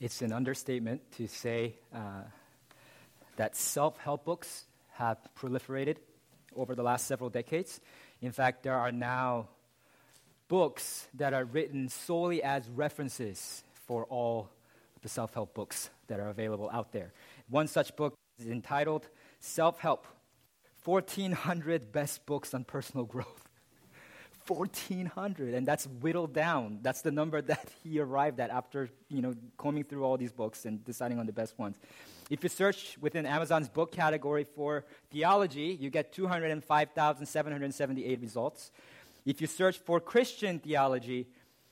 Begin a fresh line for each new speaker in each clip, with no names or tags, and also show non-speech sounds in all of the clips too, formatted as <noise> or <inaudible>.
It's an understatement to say uh, that self help books have proliferated over the last several decades. In fact, there are now books that are written solely as references for all the self help books that are available out there. One such book is entitled Self Help 1400 Best Books on Personal Growth. 1400 and that's whittled down. That's the number <laughs> that he arrived at after you know combing through all these books and deciding on the best ones. If you search within amazon's book category for theology you get 205778 results. If you search for christian theology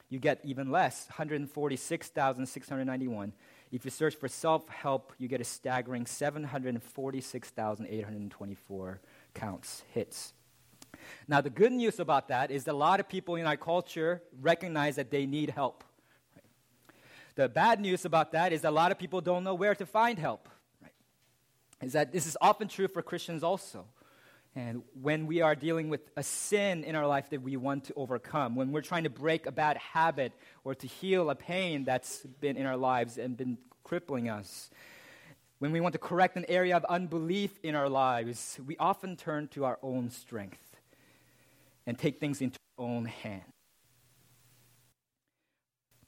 you get even less 146691 if you search for self-help you get a staggering 746824 counts hits now, the good news about that is that a lot of people in our culture recognize that they need help. Right? The bad news about that is that a lot of people don't know where to find help. Right? Is that this is often true for Christians also. And when we are dealing with a sin in our life that we want to overcome, when we're trying to break a bad habit or to heal a pain that's been in our lives and been crippling us, when we want to correct an area of unbelief in our lives, we often turn to our own strength and take things into our own hand.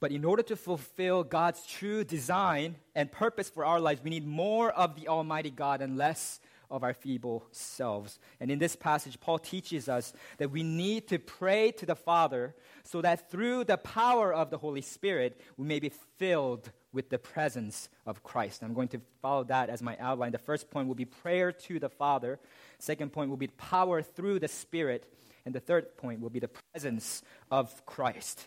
But in order to fulfill God's true design and purpose for our lives, we need more of the Almighty God and less of our feeble selves. And in this passage, Paul teaches us that we need to pray to the Father so that through the power of the Holy Spirit, we may be filled with the presence of Christ. I'm going to follow that as my outline. The first point will be prayer to the Father. Second point will be power through the Spirit. And the third point will be the presence of Christ.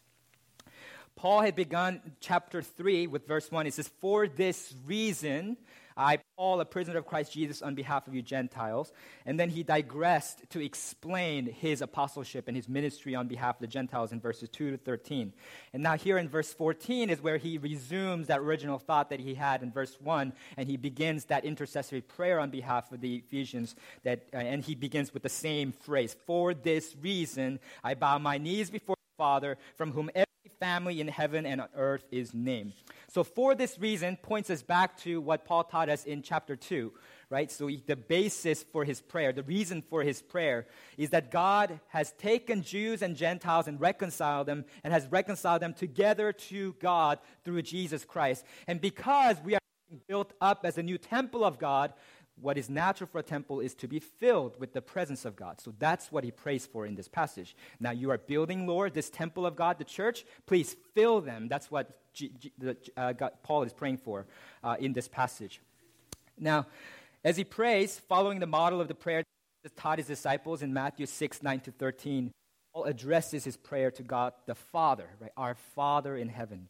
Paul had begun chapter 3 with verse 1. It says, For this reason, I, Paul, a prisoner of Christ Jesus, on behalf of you Gentiles. And then he digressed to explain his apostleship and his ministry on behalf of the Gentiles in verses 2 to 13. And now, here in verse 14 is where he resumes that original thought that he had in verse 1, and he begins that intercessory prayer on behalf of the Ephesians. That, uh, and he begins with the same phrase For this reason, I bow my knees before the Father, from whom every family in heaven and on earth is named. So, for this reason, points us back to what Paul taught us in chapter 2, right? So, the basis for his prayer, the reason for his prayer, is that God has taken Jews and Gentiles and reconciled them and has reconciled them together to God through Jesus Christ. And because we are built up as a new temple of God, what is natural for a temple is to be filled with the presence of God. So that's what he prays for in this passage. Now you are building, Lord, this temple of God, the church. Please fill them. That's what G- G- the, uh, God, Paul is praying for uh, in this passage. Now, as he prays, following the model of the prayer that taught his disciples in Matthew 6, 9 to 13, Paul addresses his prayer to God the Father, right? Our Father in heaven.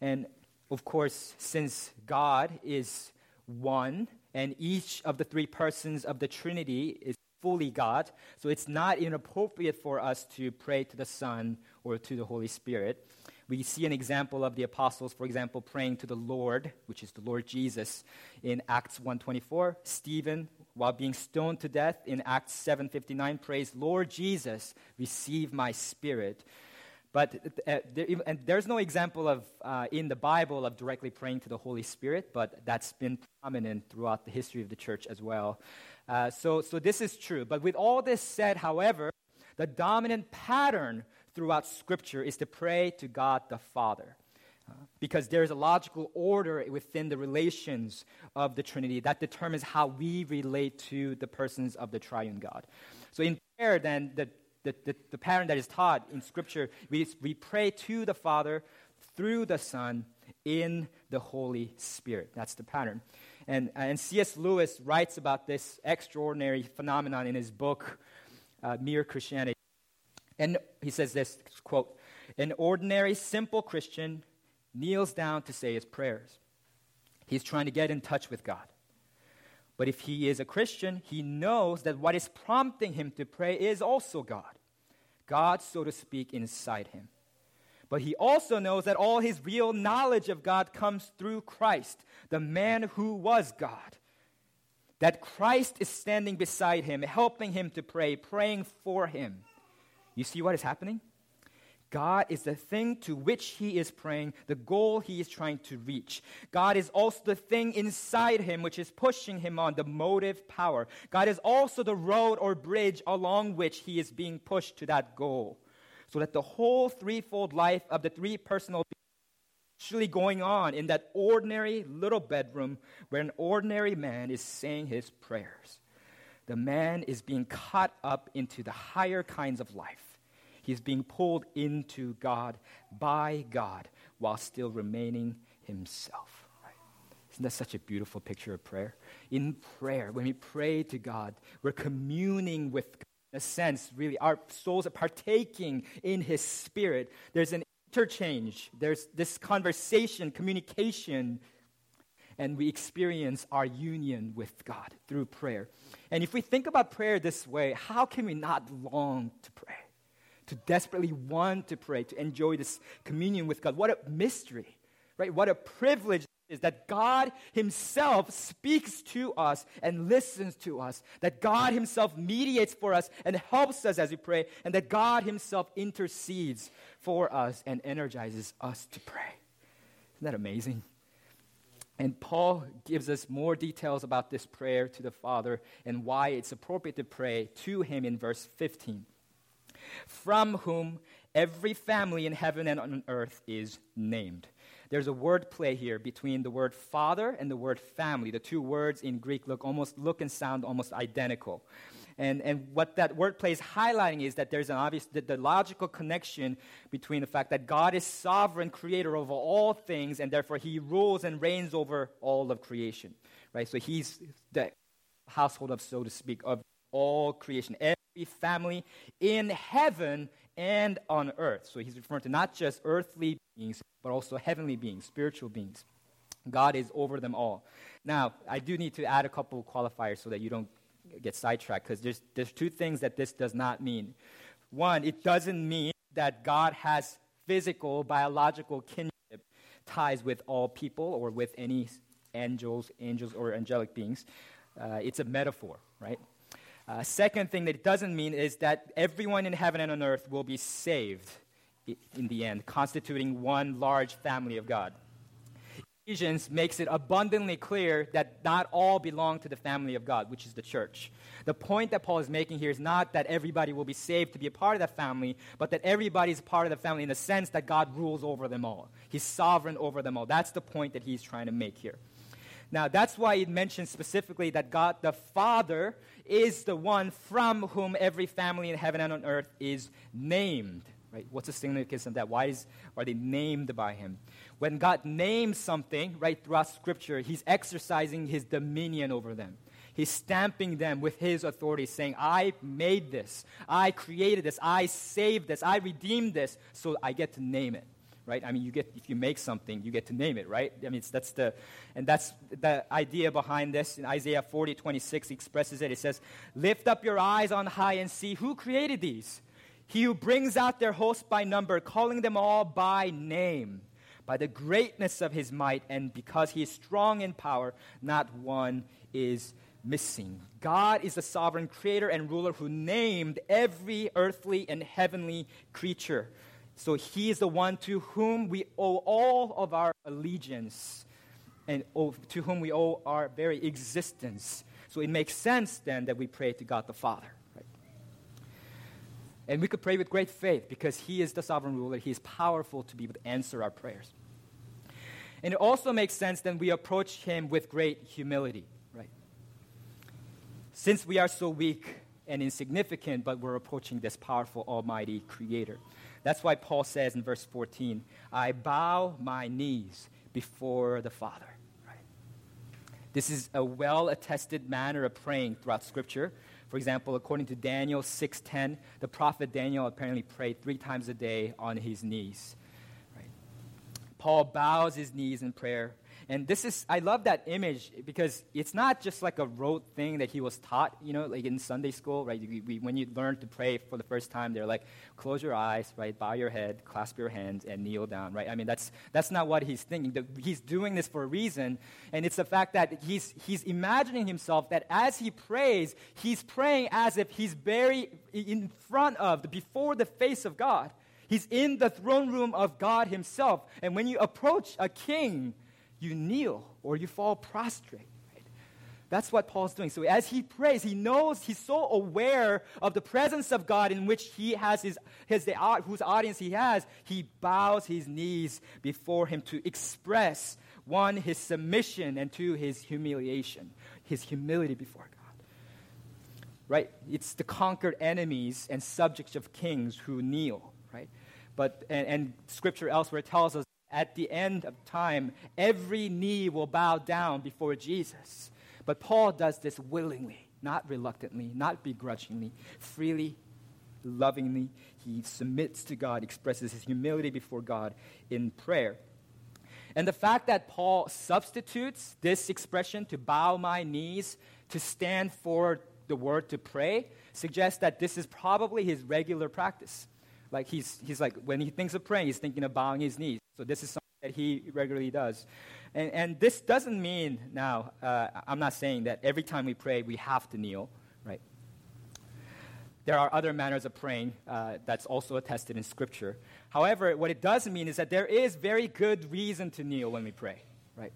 And of course, since God is one, and each of the three persons of the Trinity is fully God. So it's not inappropriate for us to pray to the Son or to the Holy Spirit. We see an example of the apostles, for example, praying to the Lord, which is the Lord Jesus, in Acts 1:24. Stephen, while being stoned to death in Acts 7:59, prays, "Lord Jesus, receive my spirit." But uh, there, and there's no example of uh, in the Bible of directly praying to the Holy Spirit, but that's been prominent throughout the history of the church as well. Uh, so, so this is true. But with all this said, however, the dominant pattern throughout Scripture is to pray to God the Father. Uh, because there's a logical order within the relations of the Trinity that determines how we relate to the persons of the triune God. So, in prayer, then, the the, the, the pattern that is taught in Scripture, we, we pray to the Father through the Son in the Holy Spirit. That's the pattern. And, and C.S. Lewis writes about this extraordinary phenomenon in his book, uh, Mere Christianity. And he says this quote, An ordinary, simple Christian kneels down to say his prayers. He's trying to get in touch with God. But if he is a Christian, he knows that what is prompting him to pray is also God. God, so to speak, inside him. But he also knows that all his real knowledge of God comes through Christ, the man who was God. That Christ is standing beside him, helping him to pray, praying for him. You see what is happening? God is the thing to which he is praying, the goal he is trying to reach. God is also the thing inside him which is pushing him on, the motive power. God is also the road or bridge along which he is being pushed to that goal. So that the whole threefold life of the three personal actually going on in that ordinary little bedroom where an ordinary man is saying his prayers. The man is being caught up into the higher kinds of life. He's being pulled into God by God while still remaining himself. Right? Isn't that such a beautiful picture of prayer? In prayer, when we pray to God, we're communing with God. In a sense, really, our souls are partaking in His Spirit. There's an interchange, there's this conversation, communication, and we experience our union with God through prayer. And if we think about prayer this way, how can we not long to pray? To desperately want to pray, to enjoy this communion with God. What a mystery, right? What a privilege is that God Himself speaks to us and listens to us, that God Himself mediates for us and helps us as we pray, and that God Himself intercedes for us and energizes us to pray. Isn't that amazing? And Paul gives us more details about this prayer to the Father and why it's appropriate to pray to Him in verse 15. From whom every family in heaven and on earth is named. There's a word play here between the word father and the word family. The two words in Greek look almost look and sound almost identical. And, and what that wordplay is highlighting is that there's an obvious, the, the logical connection between the fact that God is sovereign creator over all things, and therefore he rules and reigns over all of creation, right? So he's the household of, so to speak, of all creation, family in heaven and on earth. So he's referring to not just earthly beings, but also heavenly beings, spiritual beings. God is over them all. Now, I do need to add a couple of qualifiers so that you don't get sidetracked because there's, there's two things that this does not mean. One, it doesn't mean that God has physical, biological kinship ties with all people or with any angels, angels or angelic beings. Uh, it's a metaphor, right? Uh, second thing that it doesn't mean is that everyone in heaven and on earth will be saved in the end, constituting one large family of God. Ephesians makes it abundantly clear that not all belong to the family of God, which is the church. The point that Paul is making here is not that everybody will be saved to be a part of that family, but that everybody is part of the family in the sense that God rules over them all. He's sovereign over them all. That's the point that he's trying to make here. Now, that's why it mentions specifically that God the Father is the one from whom every family in heaven and on earth is named. Right? What's the significance of that? Why is, are they named by him? When God names something, right, throughout Scripture, He's exercising His dominion over them. He's stamping them with His authority, saying, I made this, I created this, I saved this, I redeemed this, so I get to name it. Right? I mean, you get if you make something, you get to name it, right? I mean, that's the, and that's the idea behind this. In Isaiah 40, 26, expresses it. It says, "Lift up your eyes on high and see who created these. He who brings out their host by number, calling them all by name." by the greatness of his might, and because he is strong in power, not one is missing. God is the sovereign creator and ruler who named every earthly and heavenly creature. So he is the one to whom we owe all of our allegiance and to whom we owe our very existence. So it makes sense then that we pray to God the Father. And we could pray with great faith because He is the sovereign ruler. He is powerful to be able to answer our prayers. And it also makes sense then we approach Him with great humility, right? Since we are so weak and insignificant, but we're approaching this powerful, almighty Creator. That's why Paul says in verse 14, I bow my knees before the Father. This is a well attested manner of praying throughout Scripture. For example, according to Daniel 6:10, the prophet Daniel apparently prayed three times a day on his knees. Right? Paul bows his knees in prayer and this is, I love that image because it's not just like a rote thing that he was taught, you know, like in Sunday school, right? We, we, when you learn to pray for the first time, they're like, close your eyes, right? Bow your head, clasp your hands, and kneel down, right? I mean, that's, that's not what he's thinking. He's doing this for a reason. And it's the fact that he's, he's imagining himself that as he prays, he's praying as if he's very in front of, before the face of God. He's in the throne room of God Himself. And when you approach a king, you kneel or you fall prostrate. Right? That's what Paul's doing. So as he prays, he knows he's so aware of the presence of God in which he has his, his the, uh, whose audience he has. He bows his knees before him to express one his submission and two his humiliation, his humility before God. Right? It's the conquered enemies and subjects of kings who kneel. Right? But and, and Scripture elsewhere tells us at the end of time, every knee will bow down before Jesus. But Paul does this willingly, not reluctantly, not begrudgingly, freely, lovingly. He submits to God, expresses his humility before God in prayer. And the fact that Paul substitutes this expression to bow my knees to stand for the word to pray suggests that this is probably his regular practice. Like he's, he's like, when he thinks of praying, he's thinking of bowing his knees. So this is something that he regularly does. And, and this doesn't mean now, uh, I'm not saying that every time we pray we have to kneel, right? There are other manners of praying uh, that's also attested in Scripture. However, what it does mean is that there is very good reason to kneel when we pray, right?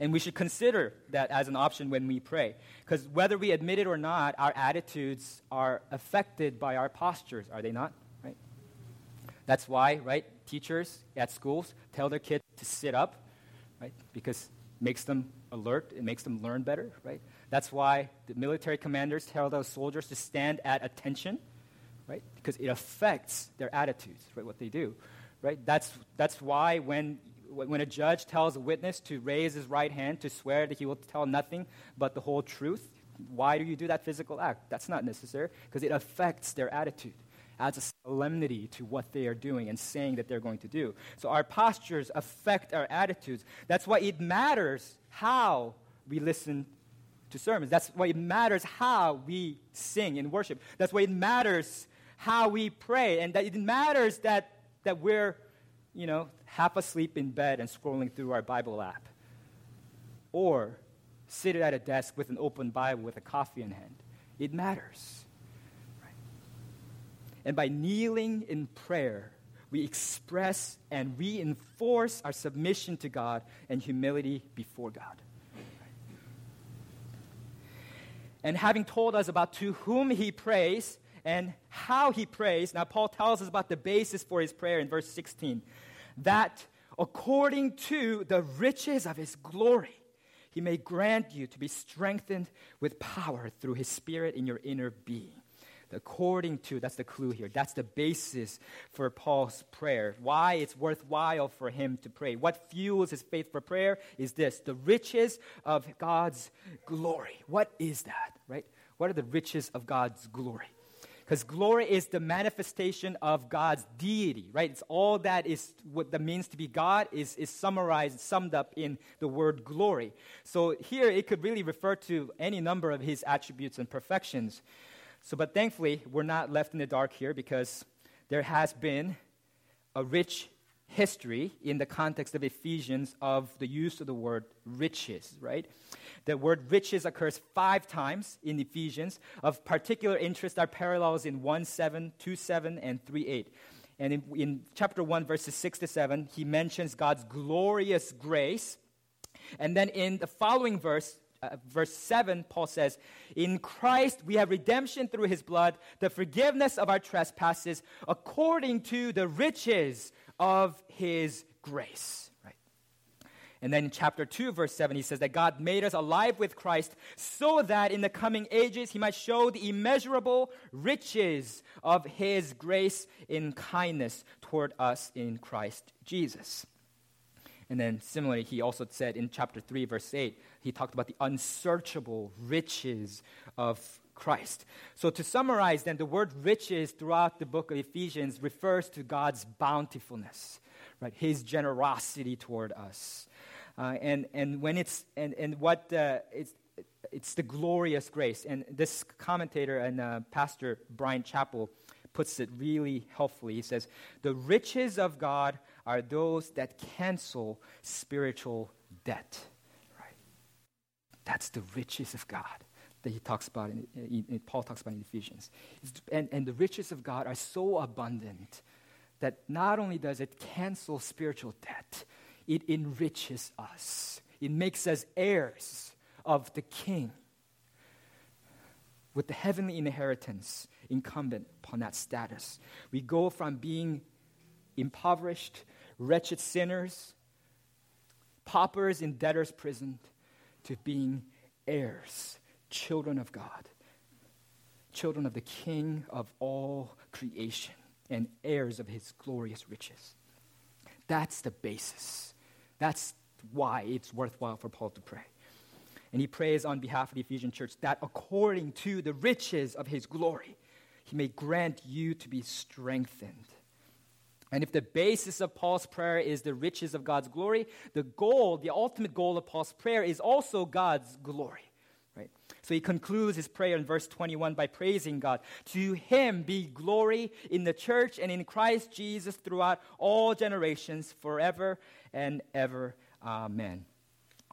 And we should consider that as an option when we pray. Because whether we admit it or not, our attitudes are affected by our postures, are they not? That's why, right, teachers at schools tell their kids to sit up right? Because it makes them alert, it makes them learn better, right? That's why the military commanders tell those soldiers to stand at attention, right? Because it affects their attitudes, right? What they do, right? That's, that's why when, when a judge tells a witness to raise his right hand to swear that he will tell nothing but the whole truth, why do you do that physical act? That's not necessary because it affects their attitude adds a solemnity to what they are doing and saying that they're going to do. So our postures affect our attitudes. That's why it matters how we listen to sermons. That's why it matters how we sing in worship. That's why it matters how we pray. And that it matters that, that we're, you know, half asleep in bed and scrolling through our Bible app. Or seated at a desk with an open Bible with a coffee in hand. It matters. And by kneeling in prayer, we express and reinforce our submission to God and humility before God. And having told us about to whom he prays and how he prays, now Paul tells us about the basis for his prayer in verse 16 that according to the riches of his glory, he may grant you to be strengthened with power through his spirit in your inner being according to, that's the clue here. That's the basis for Paul's prayer. Why it's worthwhile for him to pray. What fuels his faith for prayer is this the riches of God's glory. What is that, right? What are the riches of God's glory? Because glory is the manifestation of God's deity, right? It's all that is what that means to be God is, is summarized, summed up in the word glory. So here it could really refer to any number of his attributes and perfections. So, but thankfully, we're not left in the dark here because there has been a rich history in the context of Ephesians of the use of the word riches, right? The word riches occurs five times in Ephesians. Of particular interest are parallels in 1 7, 2 7, and 3 8. And in, in chapter 1, verses 6 to 7, he mentions God's glorious grace. And then in the following verse, uh, verse 7, Paul says, In Christ we have redemption through his blood, the forgiveness of our trespasses, according to the riches of his grace. Right? And then in chapter 2, verse 7, he says that God made us alive with Christ so that in the coming ages he might show the immeasurable riches of his grace in kindness toward us in Christ Jesus. And then similarly, he also said in chapter 3, verse 8, he talked about the unsearchable riches of Christ. So, to summarize, then, the word riches throughout the book of Ephesians refers to God's bountifulness, right? His generosity toward us. Uh, and, and when it's, and, and what, uh, it's, it's the glorious grace. And this commentator and uh, Pastor Bryan Chapell puts it really helpfully. He says, The riches of God are those that cancel spiritual debt. That's the riches of God that he talks about, in, in, in Paul talks about in Ephesians. and, and the riches of God are so abundant that not only does it cancel spiritual debt, it enriches us. It makes us heirs of the King with the heavenly inheritance incumbent upon that status. We go from being impoverished, wretched sinners, paupers in debtor's prison, to being heirs, children of God, children of the King of all creation, and heirs of his glorious riches. That's the basis. That's why it's worthwhile for Paul to pray. And he prays on behalf of the Ephesian church that according to the riches of his glory, he may grant you to be strengthened. And if the basis of Paul's prayer is the riches of God's glory, the goal, the ultimate goal of Paul's prayer is also God's glory. Right? So he concludes his prayer in verse 21 by praising God. To him be glory in the church and in Christ Jesus throughout all generations, forever and ever. Amen.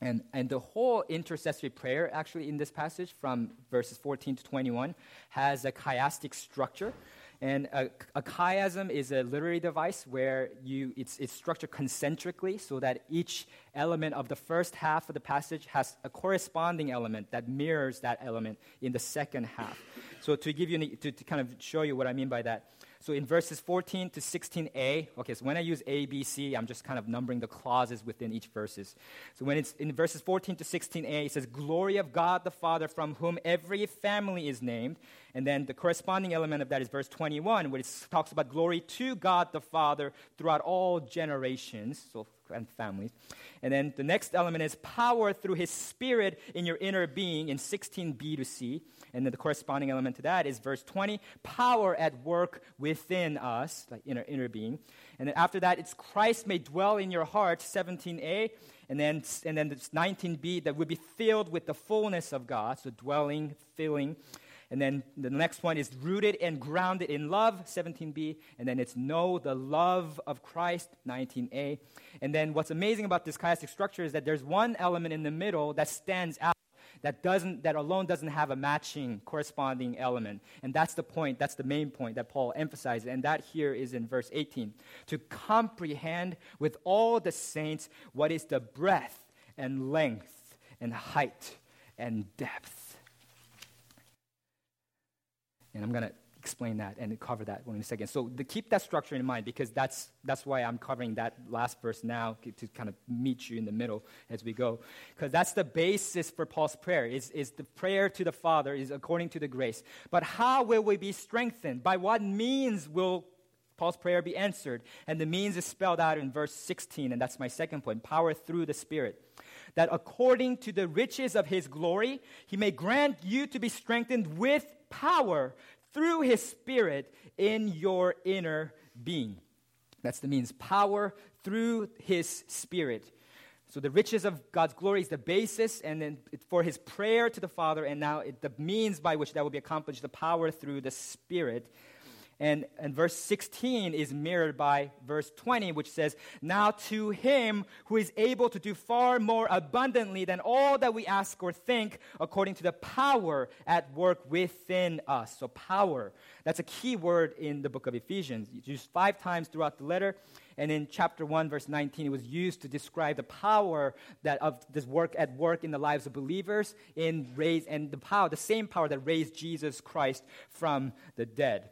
And, and the whole intercessory prayer, actually, in this passage from verses 14 to 21, has a chiastic structure. And a, a chiasm is a literary device where you, it's, it's structured concentrically so that each element of the first half of the passage has a corresponding element that mirrors that element in the second half. So, to give you, to, to kind of show you what I mean by that, so in verses 14 to 16a, okay, so when I use A, B, C, I'm just kind of numbering the clauses within each verses. So when it's in verses 14 to 16a, it says, Glory of God the Father, from whom every family is named. And then the corresponding element of that is verse 21, where it talks about glory to God the Father throughout all generations. So and families. And then the next element is power through his spirit in your inner being in 16b to c. And then the corresponding element to that is verse 20, power at work within us, like inner inner being. And then after that, it's Christ may dwell in your heart, 17a. And then, and then it's 19b, that would be filled with the fullness of God, so dwelling, filling. And then the next one is rooted and grounded in love, 17b. And then it's know the love of Christ, 19a. And then what's amazing about this chiastic structure is that there's one element in the middle that stands out. That, doesn't, that alone doesn't have a matching corresponding element. And that's the point, that's the main point that Paul emphasizes. And that here is in verse 18. To comprehend with all the saints what is the breadth and length and height and depth and I'm going to explain that and cover that in a second. So to keep that structure in mind because that's, that's why I'm covering that last verse now to kind of meet you in the middle as we go. Because that's the basis for Paul's prayer is, is the prayer to the Father is according to the grace. But how will we be strengthened? By what means will Paul's prayer be answered? And the means is spelled out in verse 16, and that's my second point power through the Spirit that according to the riches of his glory, he may grant you to be strengthened with power through his spirit in your inner being. That's the means power through his spirit. So the riches of God's glory is the basis, and then for his prayer to the Father, and now it, the means by which that will be accomplished, the power through the Spirit. And, and verse 16 is mirrored by verse 20, which says, Now to him who is able to do far more abundantly than all that we ask or think, according to the power at work within us. So, power. That's a key word in the book of Ephesians. It's used five times throughout the letter. And in chapter 1, verse 19, it was used to describe the power that of this work at work in the lives of believers in raise and the power, the same power that raised Jesus Christ from the dead.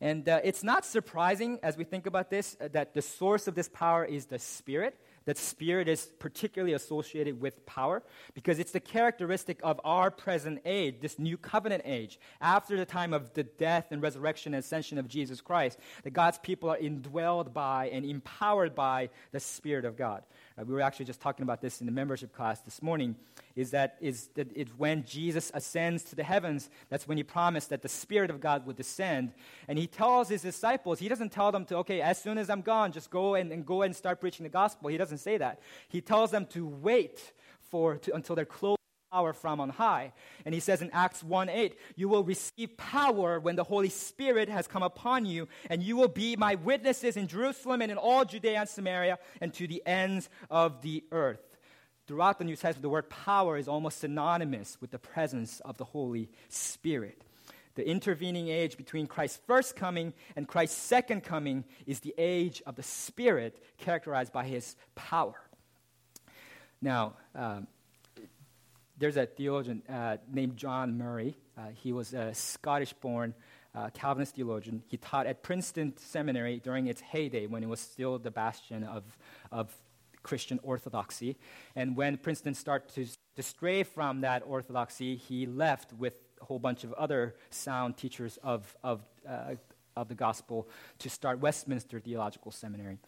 And uh, it's not surprising as we think about this uh, that the source of this power is the Spirit. That Spirit is particularly associated with power because it's the characteristic of our present age, this new covenant age, after the time of the death and resurrection and ascension of Jesus Christ, that God's people are indwelled by and empowered by the Spirit of God. Uh, we were actually just talking about this in the membership class this morning. Is that is that it's when Jesus ascends to the heavens, that's when he promised that the Spirit of God would descend. And he tells his disciples, he doesn't tell them to, okay, as soon as I'm gone, just go and, and go and start preaching the gospel. He doesn't say that. He tells them to wait for to, until they're clothed power from on high. And he says in Acts 1 8, you will receive power when the Holy Spirit has come upon you, and you will be my witnesses in Jerusalem and in all Judea and Samaria and to the ends of the earth. Throughout the New Testament, the word power is almost synonymous with the presence of the Holy Spirit. The intervening age between Christ's first coming and Christ's second coming is the age of the Spirit, characterized by his power. Now, um, there's a theologian uh, named John Murray. Uh, he was a Scottish born uh, Calvinist theologian. He taught at Princeton Seminary during its heyday when it was still the bastion of, of Christian orthodoxy. And when Princeton started to, to stray from that orthodoxy, he left with a whole bunch of other sound teachers of, of, uh, of the gospel to start Westminster Theological Seminary.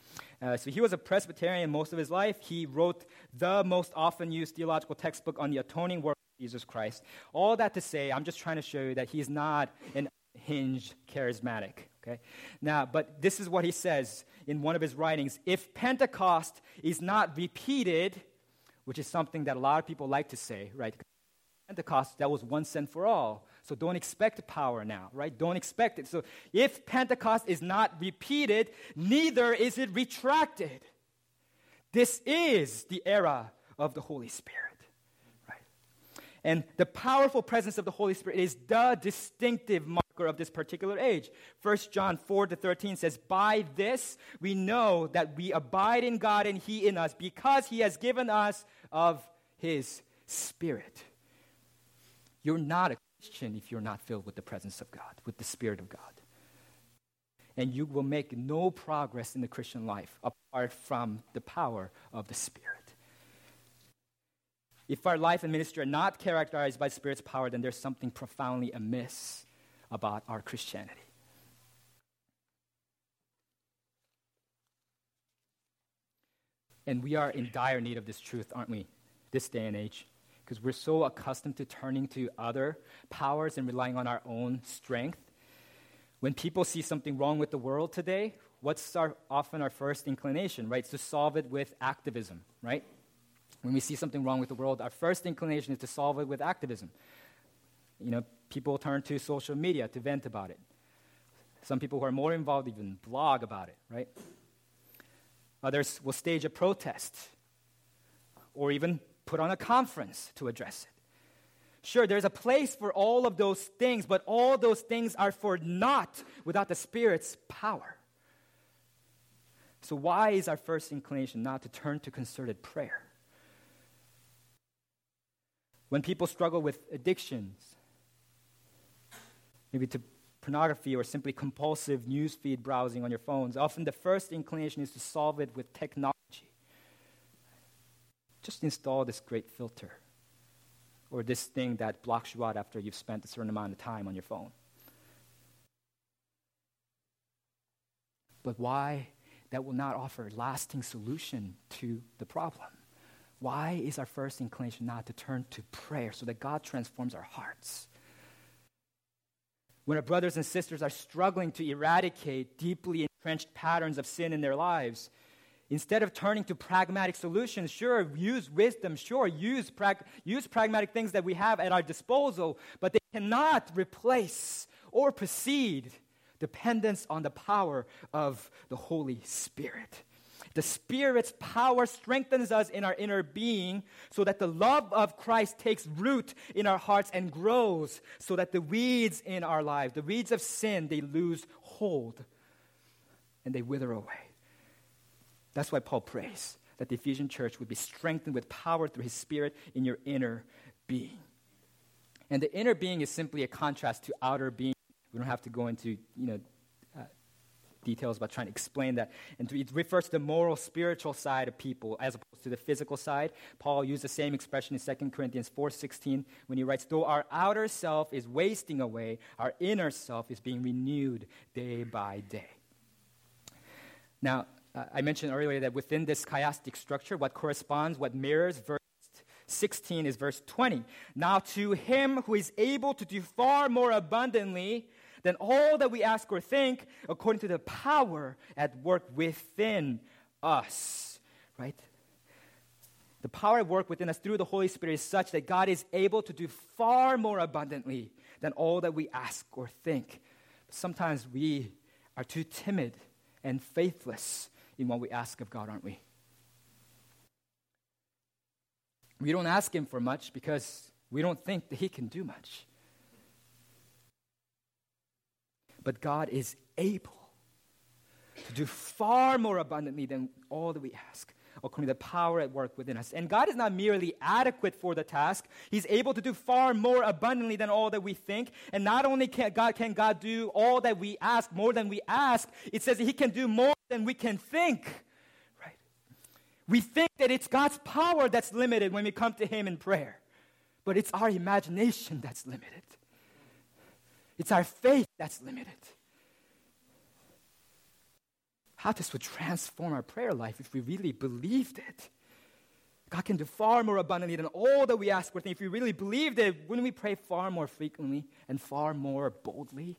Uh, so he was a Presbyterian most of his life. He wrote the most often used theological textbook on the atoning work of Jesus Christ. All that to say, I'm just trying to show you that he's not an hinged charismatic. Okay? Now, but this is what he says in one of his writings. If Pentecost is not repeated, which is something that a lot of people like to say, right? Pentecost, that was once and for all. So don't expect power now, right? Don't expect it. So if Pentecost is not repeated, neither is it retracted. This is the era of the Holy Spirit. Right? And the powerful presence of the Holy Spirit is the distinctive marker of this particular age. 1 John 4 to 13 says, By this we know that we abide in God and He in us, because He has given us of His Spirit. You're not a Christian if you're not filled with the presence of God, with the Spirit of God. And you will make no progress in the Christian life apart from the power of the Spirit. If our life and ministry are not characterized by Spirit's power, then there's something profoundly amiss about our Christianity. And we are in dire need of this truth, aren't we? This day and age because we're so accustomed to turning to other powers and relying on our own strength. When people see something wrong with the world today, what's our, often our first inclination, right? It's to solve it with activism, right? When we see something wrong with the world, our first inclination is to solve it with activism. You know, people turn to social media to vent about it. Some people who are more involved even blog about it, right? Others will stage a protest or even put on a conference to address it. Sure, there's a place for all of those things, but all those things are for naught without the Spirit's power. So, why is our first inclination not to turn to concerted prayer? When people struggle with addictions, maybe to pornography or simply compulsive newsfeed browsing on your phones, often the first inclination is to solve it with technology just install this great filter or this thing that blocks you out after you've spent a certain amount of time on your phone. But why that will not offer a lasting solution to the problem? Why is our first inclination not to turn to prayer so that God transforms our hearts? When our brothers and sisters are struggling to eradicate deeply entrenched patterns of sin in their lives, Instead of turning to pragmatic solutions, sure, use wisdom, sure, use, use pragmatic things that we have at our disposal, but they cannot replace or precede dependence on the power of the Holy Spirit. The Spirit's power strengthens us in our inner being so that the love of Christ takes root in our hearts and grows so that the weeds in our lives, the weeds of sin, they lose hold and they wither away. That's why Paul prays that the Ephesian church would be strengthened with power through his spirit in your inner being. And the inner being is simply a contrast to outer being. We don't have to go into, you know, uh, details about trying to explain that. And it refers to the moral, spiritual side of people as opposed to the physical side. Paul used the same expression in 2 Corinthians 4.16 when he writes, Though our outer self is wasting away, our inner self is being renewed day by day. Now, I mentioned earlier that within this chiastic structure, what corresponds, what mirrors verse 16 is verse 20. Now, to him who is able to do far more abundantly than all that we ask or think, according to the power at work within us, right? The power at work within us through the Holy Spirit is such that God is able to do far more abundantly than all that we ask or think. Sometimes we are too timid and faithless in what we ask of God, aren't we? We don't ask Him for much because we don't think that He can do much. But God is able to do far more abundantly than all that we ask according to the power at work within us. And God is not merely adequate for the task, He's able to do far more abundantly than all that we think. And not only can God, can God do all that we ask, more than we ask, it says that He can do more than we can think. Right? We think that it's God's power that's limited when we come to Him in prayer, but it's our imagination that's limited. It's our faith that's limited. How this would transform our prayer life if we really believed it. God can do far more abundantly than all that we ask for. If we really believed it, wouldn't we pray far more frequently and far more boldly?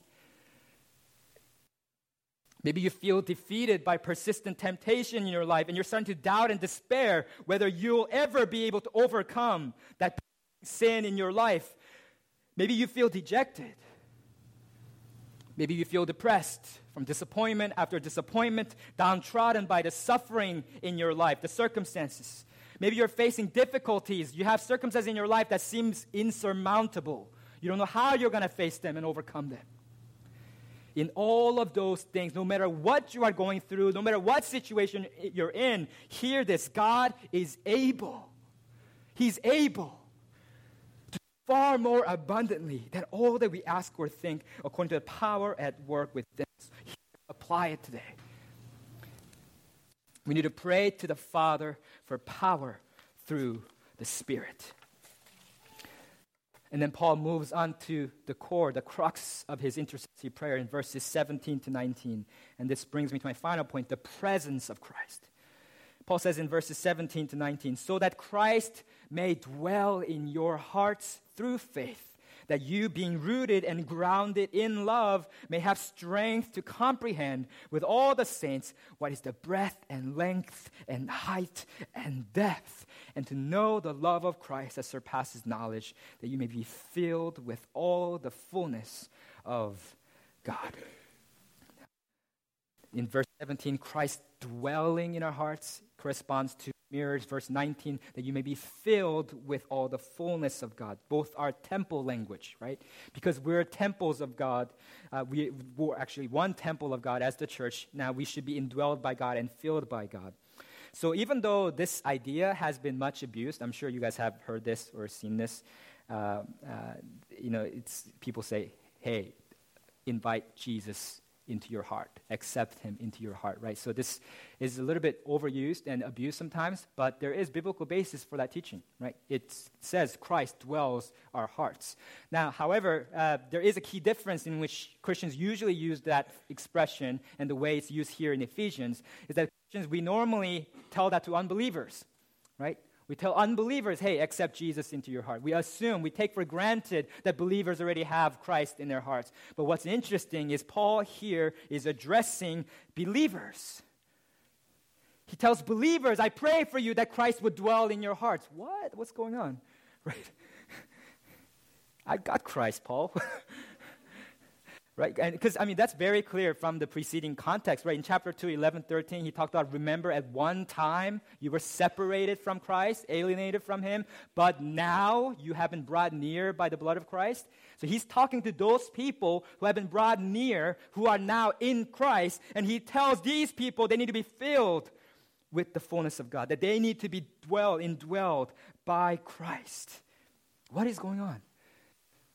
Maybe you feel defeated by persistent temptation in your life and you're starting to doubt and despair whether you'll ever be able to overcome that sin in your life. Maybe you feel dejected. Maybe you feel depressed from disappointment after disappointment, downtrodden by the suffering in your life, the circumstances. Maybe you're facing difficulties. You have circumstances in your life that seems insurmountable. You don't know how you're going to face them and overcome them. In all of those things, no matter what you are going through, no matter what situation you're in, hear this God is able. He's able to far more abundantly than all that we ask or think according to the power at work within us. Apply it today. We need to pray to the Father for power through the Spirit. And then Paul moves on to the core, the crux of his intercessory prayer in verses 17 to 19. And this brings me to my final point the presence of Christ. Paul says in verses 17 to 19, so that Christ may dwell in your hearts through faith, that you, being rooted and grounded in love, may have strength to comprehend with all the saints what is the breadth and length and height and depth, and to know the love of Christ that surpasses knowledge, that you may be filled with all the fullness of God. In verse 17, Christ dwelling in our hearts corresponds to mirrors. Verse 19 that you may be filled with all the fullness of god. Both are temple language right? Because we're temples of god uh, we, we're actually one temple of god as the church. Now we should be indwelled by god and filled by god so even though this idea has been much abused i'm sure you guys have heard this or seen this uh, uh, you know it's people say hey invite jesus into your heart. Accept him into your heart, right? So this is a little bit overused and abused sometimes, but there is biblical basis for that teaching, right? It says Christ dwells our hearts. Now, however, uh, there is a key difference in which Christians usually use that expression and the way it's used here in Ephesians is that Christians, we normally tell that to unbelievers, right? We tell unbelievers, hey, accept Jesus into your heart. We assume, we take for granted that believers already have Christ in their hearts. But what's interesting is Paul here is addressing believers. He tells believers, I pray for you that Christ would dwell in your hearts. What? What's going on? <laughs> Right? I got Christ, Paul. <laughs> right? Because, I mean, that's very clear from the preceding context, right? In chapter 2, 11, 13, he talked about remember at one time you were separated from Christ, alienated from him, but now you have been brought near by the blood of Christ. So he's talking to those people who have been brought near, who are now in Christ, and he tells these people they need to be filled with the fullness of God, that they need to be dwelled, indwelled by Christ. What is going on?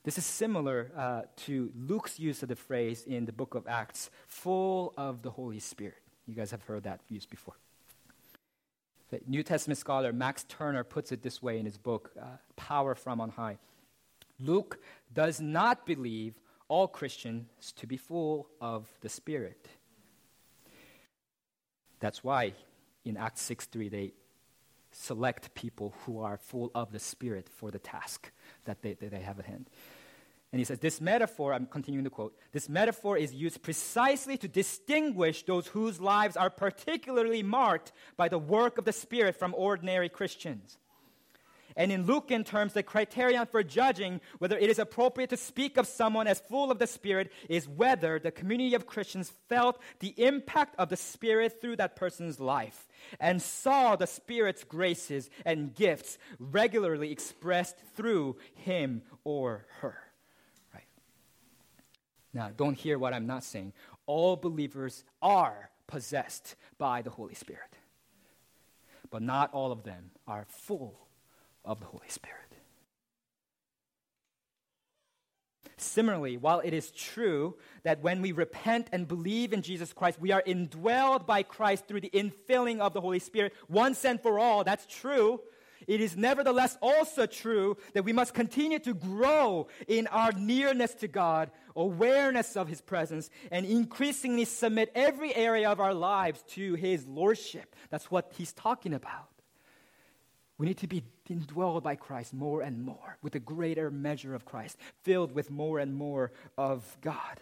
This is similar uh, to Luke's use of the phrase in the book of Acts, full of the Holy Spirit. You guys have heard that used before. The New Testament scholar Max Turner puts it this way in his book, uh, Power from on High. Luke does not believe all Christians to be full of the Spirit. That's why in Acts 6 3, they select people who are full of the Spirit for the task that they, that they have at hand. And he says, This metaphor, I'm continuing to quote, this metaphor is used precisely to distinguish those whose lives are particularly marked by the work of the Spirit from ordinary Christians. And in Lucan terms, the criterion for judging whether it is appropriate to speak of someone as full of the Spirit is whether the community of Christians felt the impact of the Spirit through that person's life and saw the Spirit's graces and gifts regularly expressed through him or her. Now, don't hear what I'm not saying. All believers are possessed by the Holy Spirit, but not all of them are full of the Holy Spirit. Similarly, while it is true that when we repent and believe in Jesus Christ, we are indwelled by Christ through the infilling of the Holy Spirit once and for all, that's true. It is nevertheless also true that we must continue to grow in our nearness to God, awareness of His presence, and increasingly submit every area of our lives to His Lordship. That's what He's talking about. We need to be indwelled by Christ more and more, with a greater measure of Christ, filled with more and more of God.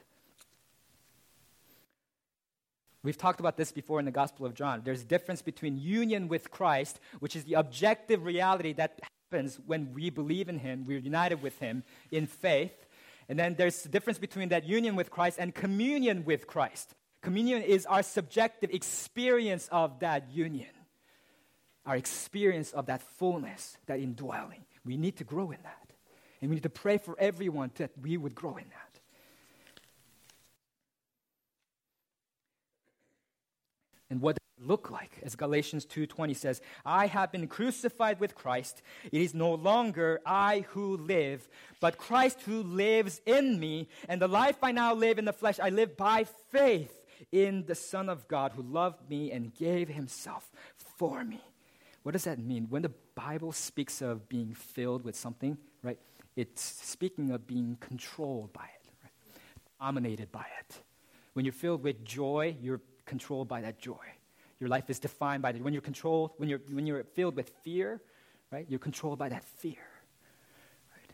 We've talked about this before in the Gospel of John. There's a difference between union with Christ, which is the objective reality that happens when we believe in Him, we're united with Him in faith. And then there's a difference between that union with Christ and communion with Christ. Communion is our subjective experience of that union our experience of that fullness, that indwelling. We need to grow in that. And we need to pray for everyone that we would grow in that. And what does it look like? As Galatians 2:20 says, I have been crucified with Christ. It is no longer I who live, but Christ who lives in me. And the life I now live in the flesh, I live by faith in the Son of God who loved me and gave himself for me. What does that mean? When the Bible speaks of being filled with something, right, it's speaking of being controlled by it, right? dominated by it. When you're filled with joy, you're controlled by that joy. Your life is defined by that. When you're controlled, when you're, when you're filled with fear, right, you're controlled by that fear. Right?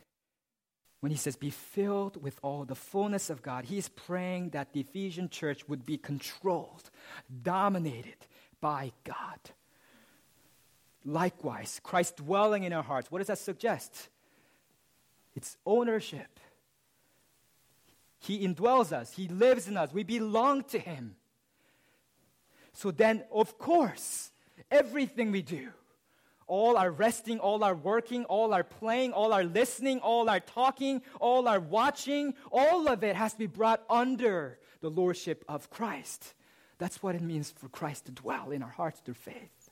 When he says, be filled with all the fullness of God, he's praying that the Ephesian church would be controlled, dominated by God. Likewise, Christ dwelling in our hearts, what does that suggest? It's ownership. He indwells us, He lives in us, we belong to Him. So then, of course, everything we do, all our resting, all our working, all our playing, all our listening, all our talking, all our watching, all of it has to be brought under the lordship of Christ. That's what it means for Christ to dwell in our hearts through faith.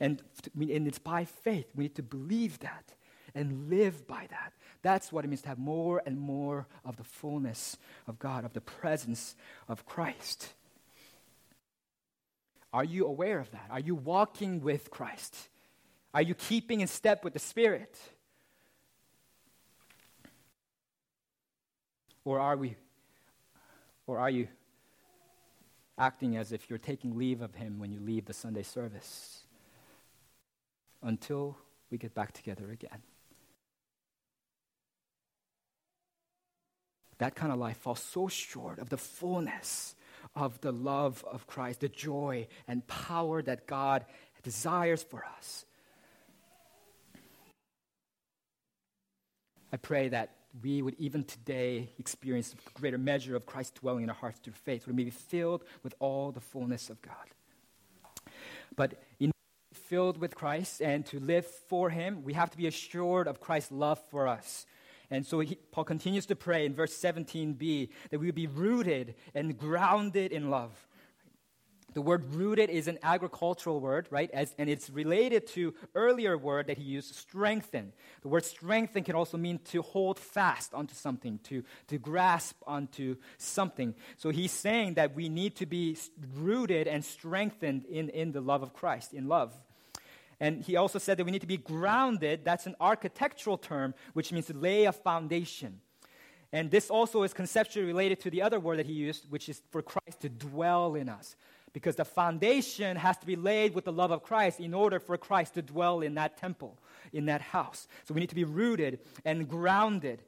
And, and it's by faith. We need to believe that and live by that. That's what it means to have more and more of the fullness of God, of the presence of Christ. Are you aware of that? Are you walking with Christ? Are you keeping in step with the Spirit? Or are we or are you acting as if you're taking leave of him when you leave the Sunday service? until we get back together again. That kind of life falls so short of the fullness of the love of Christ, the joy and power that God desires for us. I pray that we would even today experience a greater measure of Christ dwelling in our hearts through faith. We may be filled with all the fullness of God. But in filled with Christ and to live for Him, we have to be assured of Christ's love for us. And so he, Paul continues to pray in verse 17b that we would be rooted and grounded in love. The word rooted is an agricultural word, right? As, and it's related to earlier word that he used, strengthen. The word strengthen can also mean to hold fast onto something, to, to grasp onto something. So he's saying that we need to be rooted and strengthened in, in the love of Christ, in love. And he also said that we need to be grounded. That's an architectural term, which means to lay a foundation. And this also is conceptually related to the other word that he used, which is for Christ to dwell in us. Because the foundation has to be laid with the love of Christ in order for Christ to dwell in that temple, in that house. So we need to be rooted and grounded.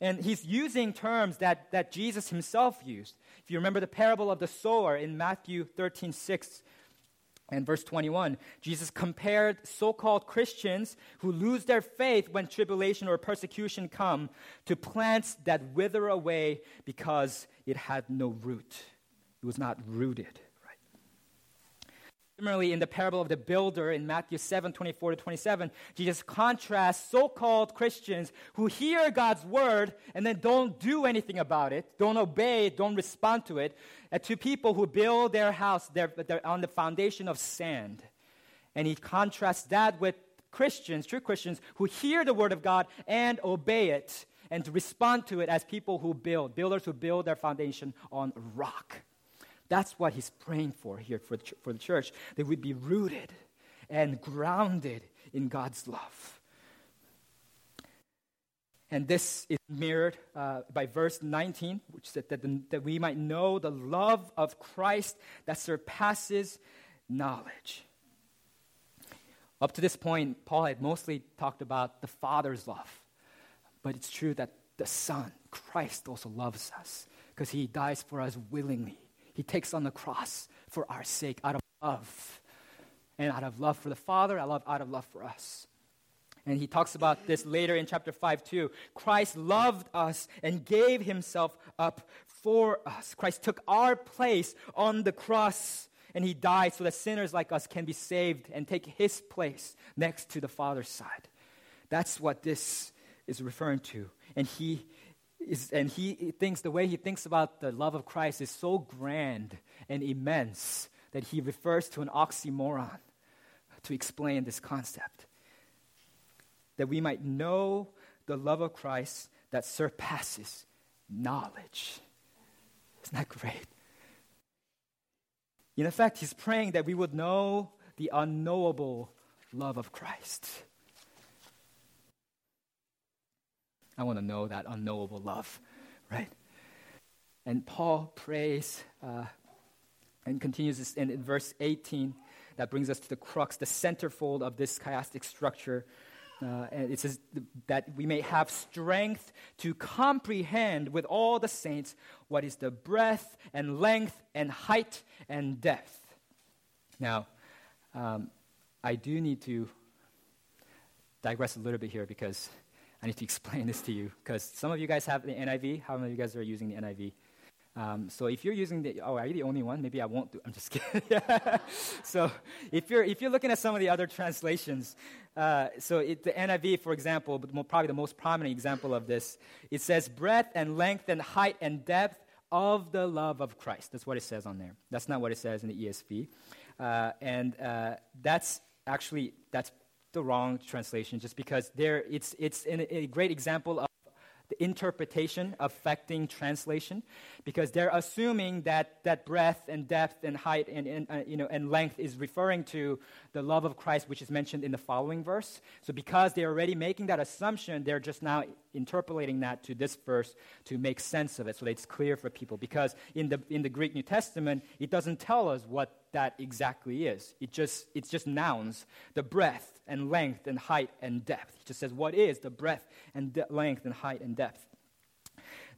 And he's using terms that, that Jesus himself used. If you remember the parable of the sower in Matthew 13 6, and verse 21, Jesus compared so called Christians who lose their faith when tribulation or persecution come to plants that wither away because it had no root. It was not rooted. Similarly, in the parable of the builder in Matthew 7 24 to 27, Jesus contrasts so called Christians who hear God's word and then don't do anything about it, don't obey it, don't respond to it, uh, to people who build their house their, their, on the foundation of sand. And he contrasts that with Christians, true Christians, who hear the word of God and obey it and respond to it as people who build, builders who build their foundation on rock. That's what he's praying for here for, for the church, that we'd be rooted and grounded in God's love. And this is mirrored uh, by verse 19, which said that, the, that we might know the love of Christ that surpasses knowledge. Up to this point, Paul had mostly talked about the Father's love. But it's true that the Son, Christ, also loves us because he dies for us willingly. He takes on the cross for our sake out of love. And out of love for the Father, out of love for us. And he talks about this later in chapter 5 too. Christ loved us and gave himself up for us. Christ took our place on the cross and he died so that sinners like us can be saved and take his place next to the Father's side. That's what this is referring to. And he is, and he thinks the way he thinks about the love of Christ is so grand and immense that he refers to an oxymoron to explain this concept. That we might know the love of Christ that surpasses knowledge. Isn't that great? In effect, he's praying that we would know the unknowable love of Christ. I want to know that unknowable love, right? And Paul prays uh, and continues this in, verse 18 that brings us to the crux, the centerfold of this chiastic structure. Uh, and it says that we may have strength to comprehend with all the saints what is the breadth and length and height and depth. Now, um, I do need to digress a little bit here because I need to <laughs> explain this to you because some of you guys have the NIV. How many of you guys are using the NIV? Um, so if you're using the, oh, are you the only one? Maybe I won't do. I'm just <laughs> kidding. <laughs> so if you're if you're looking at some of the other translations, uh, so it, the NIV, for example, but more, probably the most prominent example of this, it says breadth and length and height and depth of the love of Christ. That's what it says on there. That's not what it says in the ESV, uh, and uh, that's actually that's the wrong translation just because there it's, it's a great example of the interpretation affecting translation because they're assuming that that breadth and depth and height and, and uh, you know and length is referring to the love of Christ which is mentioned in the following verse. So because they're already making that assumption they're just now interpolating that to this verse to make sense of it so that it's clear for people because in the in the Greek New Testament it doesn't tell us what that exactly is it just it's just nouns the breadth and length and height and depth. It just says, What is the breadth and de- length and height and depth?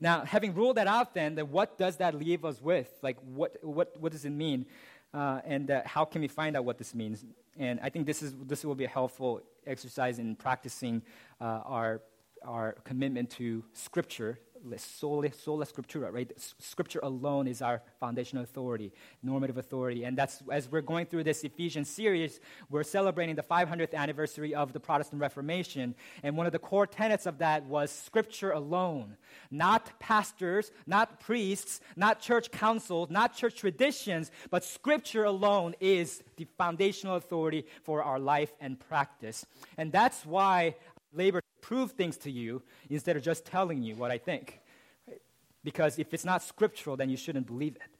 Now, having ruled that out, then, then what does that leave us with? Like, what, what, what does it mean? Uh, and uh, how can we find out what this means? And I think this, is, this will be a helpful exercise in practicing uh, our, our commitment to Scripture sola, sola scriptura, right? Scripture alone is our foundational authority, normative authority. And that's, as we're going through this Ephesians series, we're celebrating the 500th anniversary of the Protestant Reformation. And one of the core tenets of that was Scripture alone. Not pastors, not priests, not church councils, not church traditions, but Scripture alone is the foundational authority for our life and practice. And that's why labor prove things to you instead of just telling you what I think. Because if it's not scriptural, then you shouldn't believe it.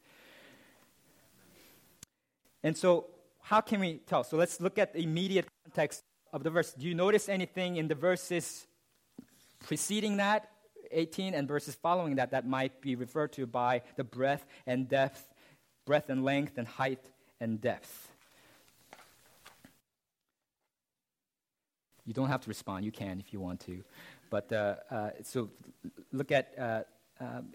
And so, how can we tell? So, let's look at the immediate context of the verse. Do you notice anything in the verses preceding that, 18, and verses following that, that might be referred to by the breadth and depth, breadth and length, and height and depth? You don't have to respond. You can if you want to. But uh, uh, so look at, uh, um,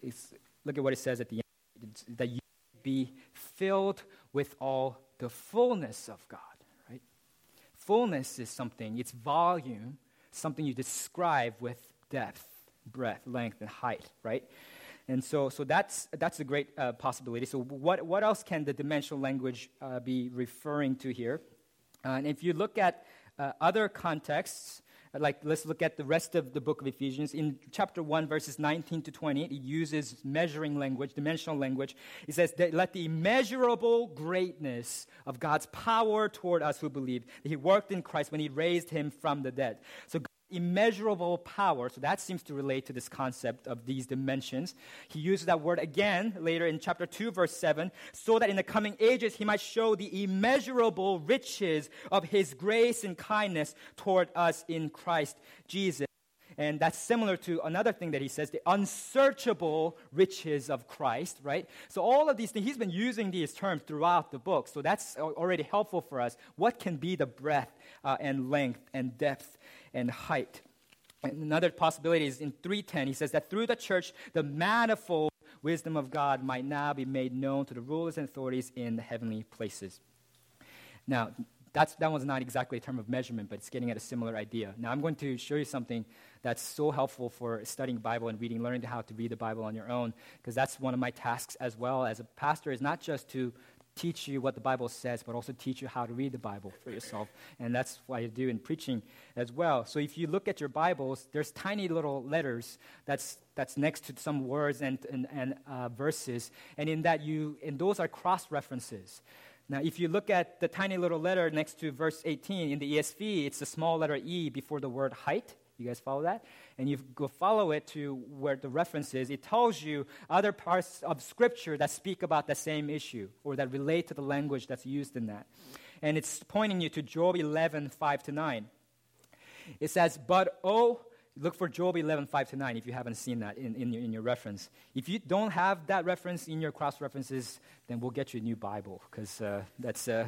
look at what it says at the end that you be filled with all the fullness of God, right? Fullness is something, it's volume, something you describe with depth, breadth, length, and height, right? And so, so that's, that's a great uh, possibility. So, what, what else can the dimensional language uh, be referring to here? Uh, and if you look at uh, other contexts, uh, like let's look at the rest of the book of Ephesians. In chapter 1, verses 19 to 20, it uses measuring language, dimensional language. It says, Let the immeasurable greatness of God's power toward us who believe that He worked in Christ when He raised Him from the dead. So immeasurable power. So that seems to relate to this concept of these dimensions. He uses that word again later in chapter 2, verse 7, so that in the coming ages he might show the immeasurable riches of his grace and kindness toward us in Christ Jesus. And that's similar to another thing that he says, the unsearchable riches of Christ, right? So all of these things, he's been using these terms throughout the book. So that's already helpful for us. What can be the breadth uh, and length and depth and height. And another possibility is in 310, he says that through the church, the manifold wisdom of God might now be made known to the rulers and authorities in the heavenly places. Now, that's, that was not exactly a term of measurement, but it's getting at a similar idea. Now, I'm going to show you something that's so helpful for studying Bible and reading, learning how to read the Bible on your own, because that's one of my tasks as well as a pastor, is not just to teach you what the Bible says, but also teach you how to read the Bible for yourself. And that's what I do in preaching as well. So if you look at your Bibles, there's tiny little letters that's, that's next to some words and, and, and uh, verses. And in that, you, and those are cross references. Now, if you look at the tiny little letter next to verse 18 in the ESV, it's a small letter E before the word height. You guys follow that? And you go follow it to where the reference is. It tells you other parts of Scripture that speak about the same issue or that relate to the language that's used in that. And it's pointing you to Job 11, 5 to 9. It says, But oh, look for Job 11, 5 to 9 if you haven't seen that in, in, your, in your reference. If you don't have that reference in your cross references, then we'll get you a new Bible because uh, that's. Uh,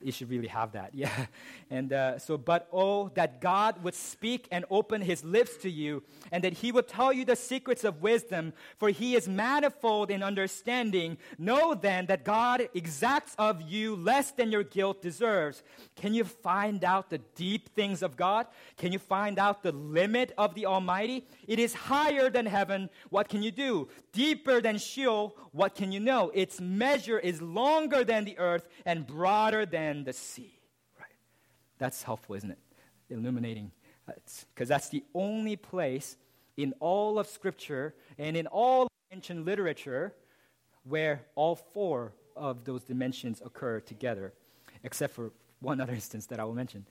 you should really have that. <laughs> Yeah. And uh, so, but oh, that God would speak and open his lips to you, and that he would tell you the secrets of wisdom, for he is manifold in understanding. Know then that God exacts of you less than your guilt deserves. Can you find out the deep things of God? Can you find out the limit of the Almighty? It is higher than heaven. What can you do? Deeper than Sheol. What can you know? Its measure is longer than the earth and broader than and the sea. Right? That's helpful, isn't it? Illuminating. Uh, because that's the only place in all of Scripture and in all ancient literature where all four of those dimensions occur together, except for one other <laughs> instance that I will mention.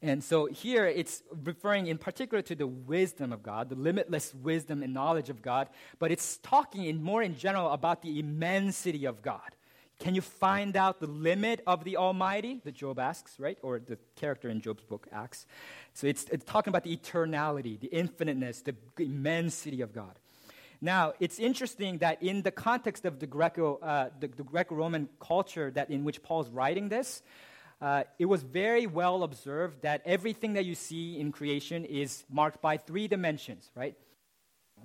And so here it's referring in particular to the wisdom of God, the limitless wisdom and knowledge of God, but it's talking in more in general about the immensity of God. Can you find out the limit of the Almighty? That Job asks, right? Or the character in Job's book asks. So it's, it's talking about the eternality, the infiniteness, the immensity of God. Now, it's interesting that in the context of the, Greco, uh, the, the Greco-Roman culture that in which Paul's writing this, uh, it was very well observed that everything that you see in creation is marked by three dimensions, right?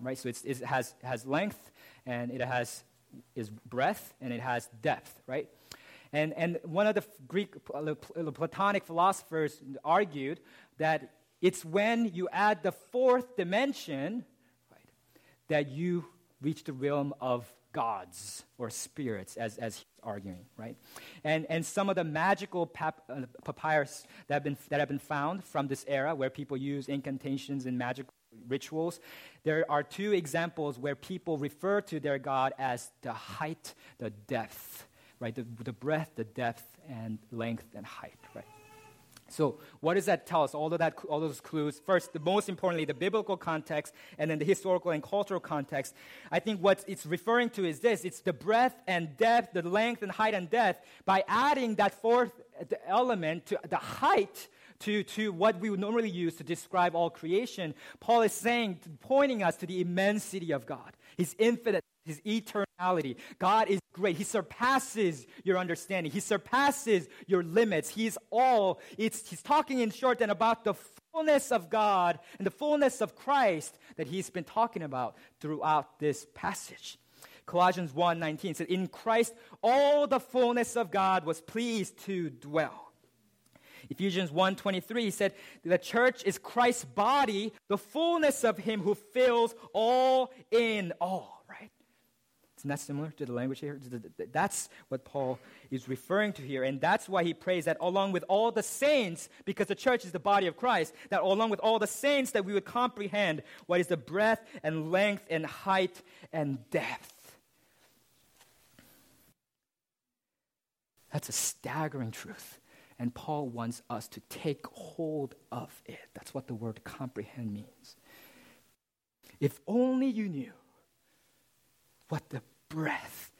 Right. So it has has length, and it has is breadth and it has depth, right? And, and one of the Greek Platonic philosophers argued that it's when you add the fourth dimension right, that you reach the realm of gods or spirits, as, as he's arguing, right? And, and some of the magical pap, uh, papyrus that have, been, that have been found from this era, where people use incantations and magic rituals, there are two examples where people refer to their God as the height, the depth, right? The, the breadth, the depth, and length and height, right? So, what does that tell us? All of that, all those clues. First, the most importantly, the biblical context, and then the historical and cultural context. I think what it's referring to is this: it's the breadth and depth, the length and height and depth. By adding that fourth element to the height, to, to what we would normally use to describe all creation, Paul is saying, pointing us to the immensity of God, His infinite, His eternality. God is great. He surpasses your understanding. He surpasses your limits. He's all. It's, he's talking in short then about the fullness of God and the fullness of Christ that he's been talking about throughout this passage. Colossians 1:19 says, "In Christ all the fullness of God was pleased to dwell." Ephesians 1:23 said the church is Christ's body, the fullness of him who fills all in all, right? Isn't that similar to the language here? That's what Paul is referring to here. And that's why he prays that along with all the saints, because the church is the body of Christ, that along with all the saints that we would comprehend what is the breadth and length and height and depth. That's a staggering truth. And Paul wants us to take hold of it. That's what the word comprehend means. If only you knew what the breadth,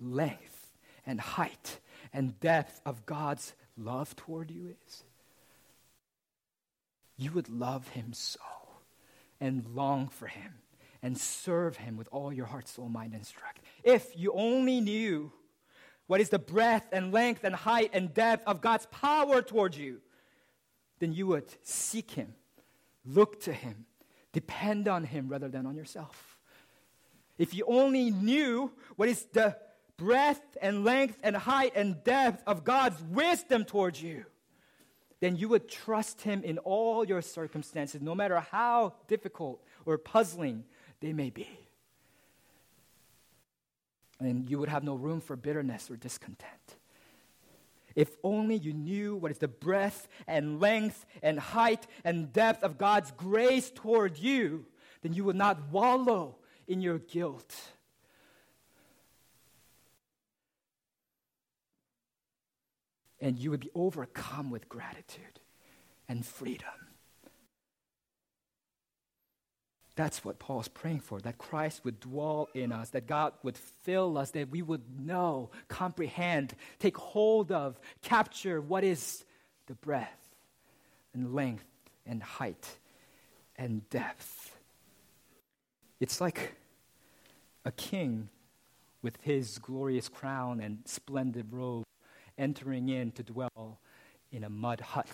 length, and height and depth of God's love toward you is, you would love Him so and long for Him and serve Him with all your heart, soul, mind, and strength. If you only knew what is the breadth and length and height and depth of God's power towards you, then you would seek Him, look to Him, depend on Him rather than on yourself. If you only knew what is the breadth and length and height and depth of God's wisdom towards you, then you would trust Him in all your circumstances, no matter how difficult or puzzling they may be. And you would have no room for bitterness or discontent. If only you knew what is the breadth and length and height and depth of God's grace toward you, then you would not wallow in your guilt. And you would be overcome with gratitude and freedom. That's what Paul's praying for that Christ would dwell in us, that God would fill us, that we would know, comprehend, take hold of, capture what is the breadth and length and height and depth it's like a king with his glorious crown and splendid robe entering in to dwell in a mud hut.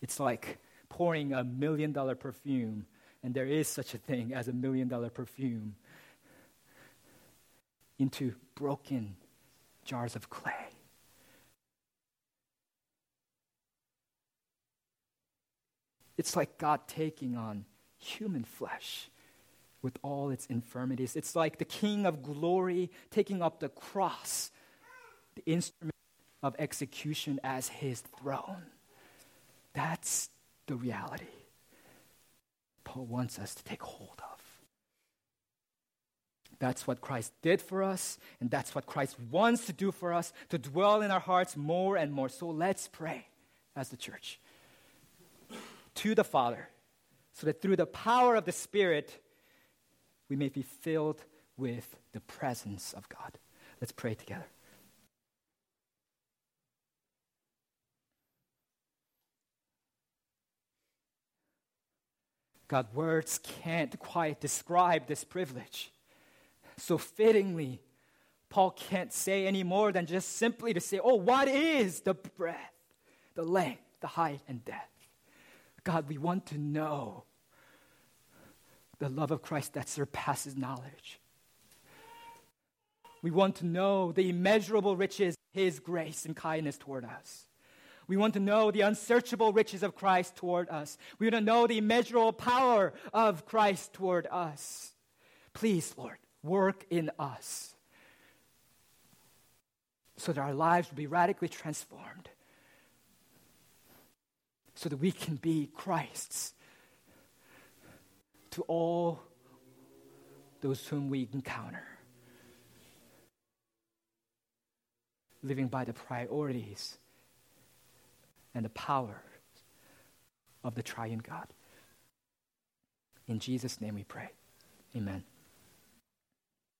It's like pouring a million dollar perfume, and there is such a thing as a million dollar perfume, into broken jars of clay. It's like God taking on human flesh with all its infirmities. It's like the King of glory taking up the cross, the instrument of execution, as his throne. That's the reality Paul wants us to take hold of. That's what Christ did for us, and that's what Christ wants to do for us to dwell in our hearts more and more. So let's pray as the church to the Father so that through the power of the Spirit, we may be filled with the presence of God. Let's pray together. God, words can't quite describe this privilege. So fittingly, Paul can't say any more than just simply to say, Oh, what is the breadth, the length, the height, and depth? God, we want to know the love of Christ that surpasses knowledge. We want to know the immeasurable riches, His grace and kindness toward us. We want to know the unsearchable riches of Christ toward us. We want to know the immeasurable power of Christ toward us. Please, Lord, work in us so that our lives will be radically transformed so that we can be Christ's to all those whom we encounter. Living by the priorities and the power of the triune God. In Jesus' name we pray. Amen.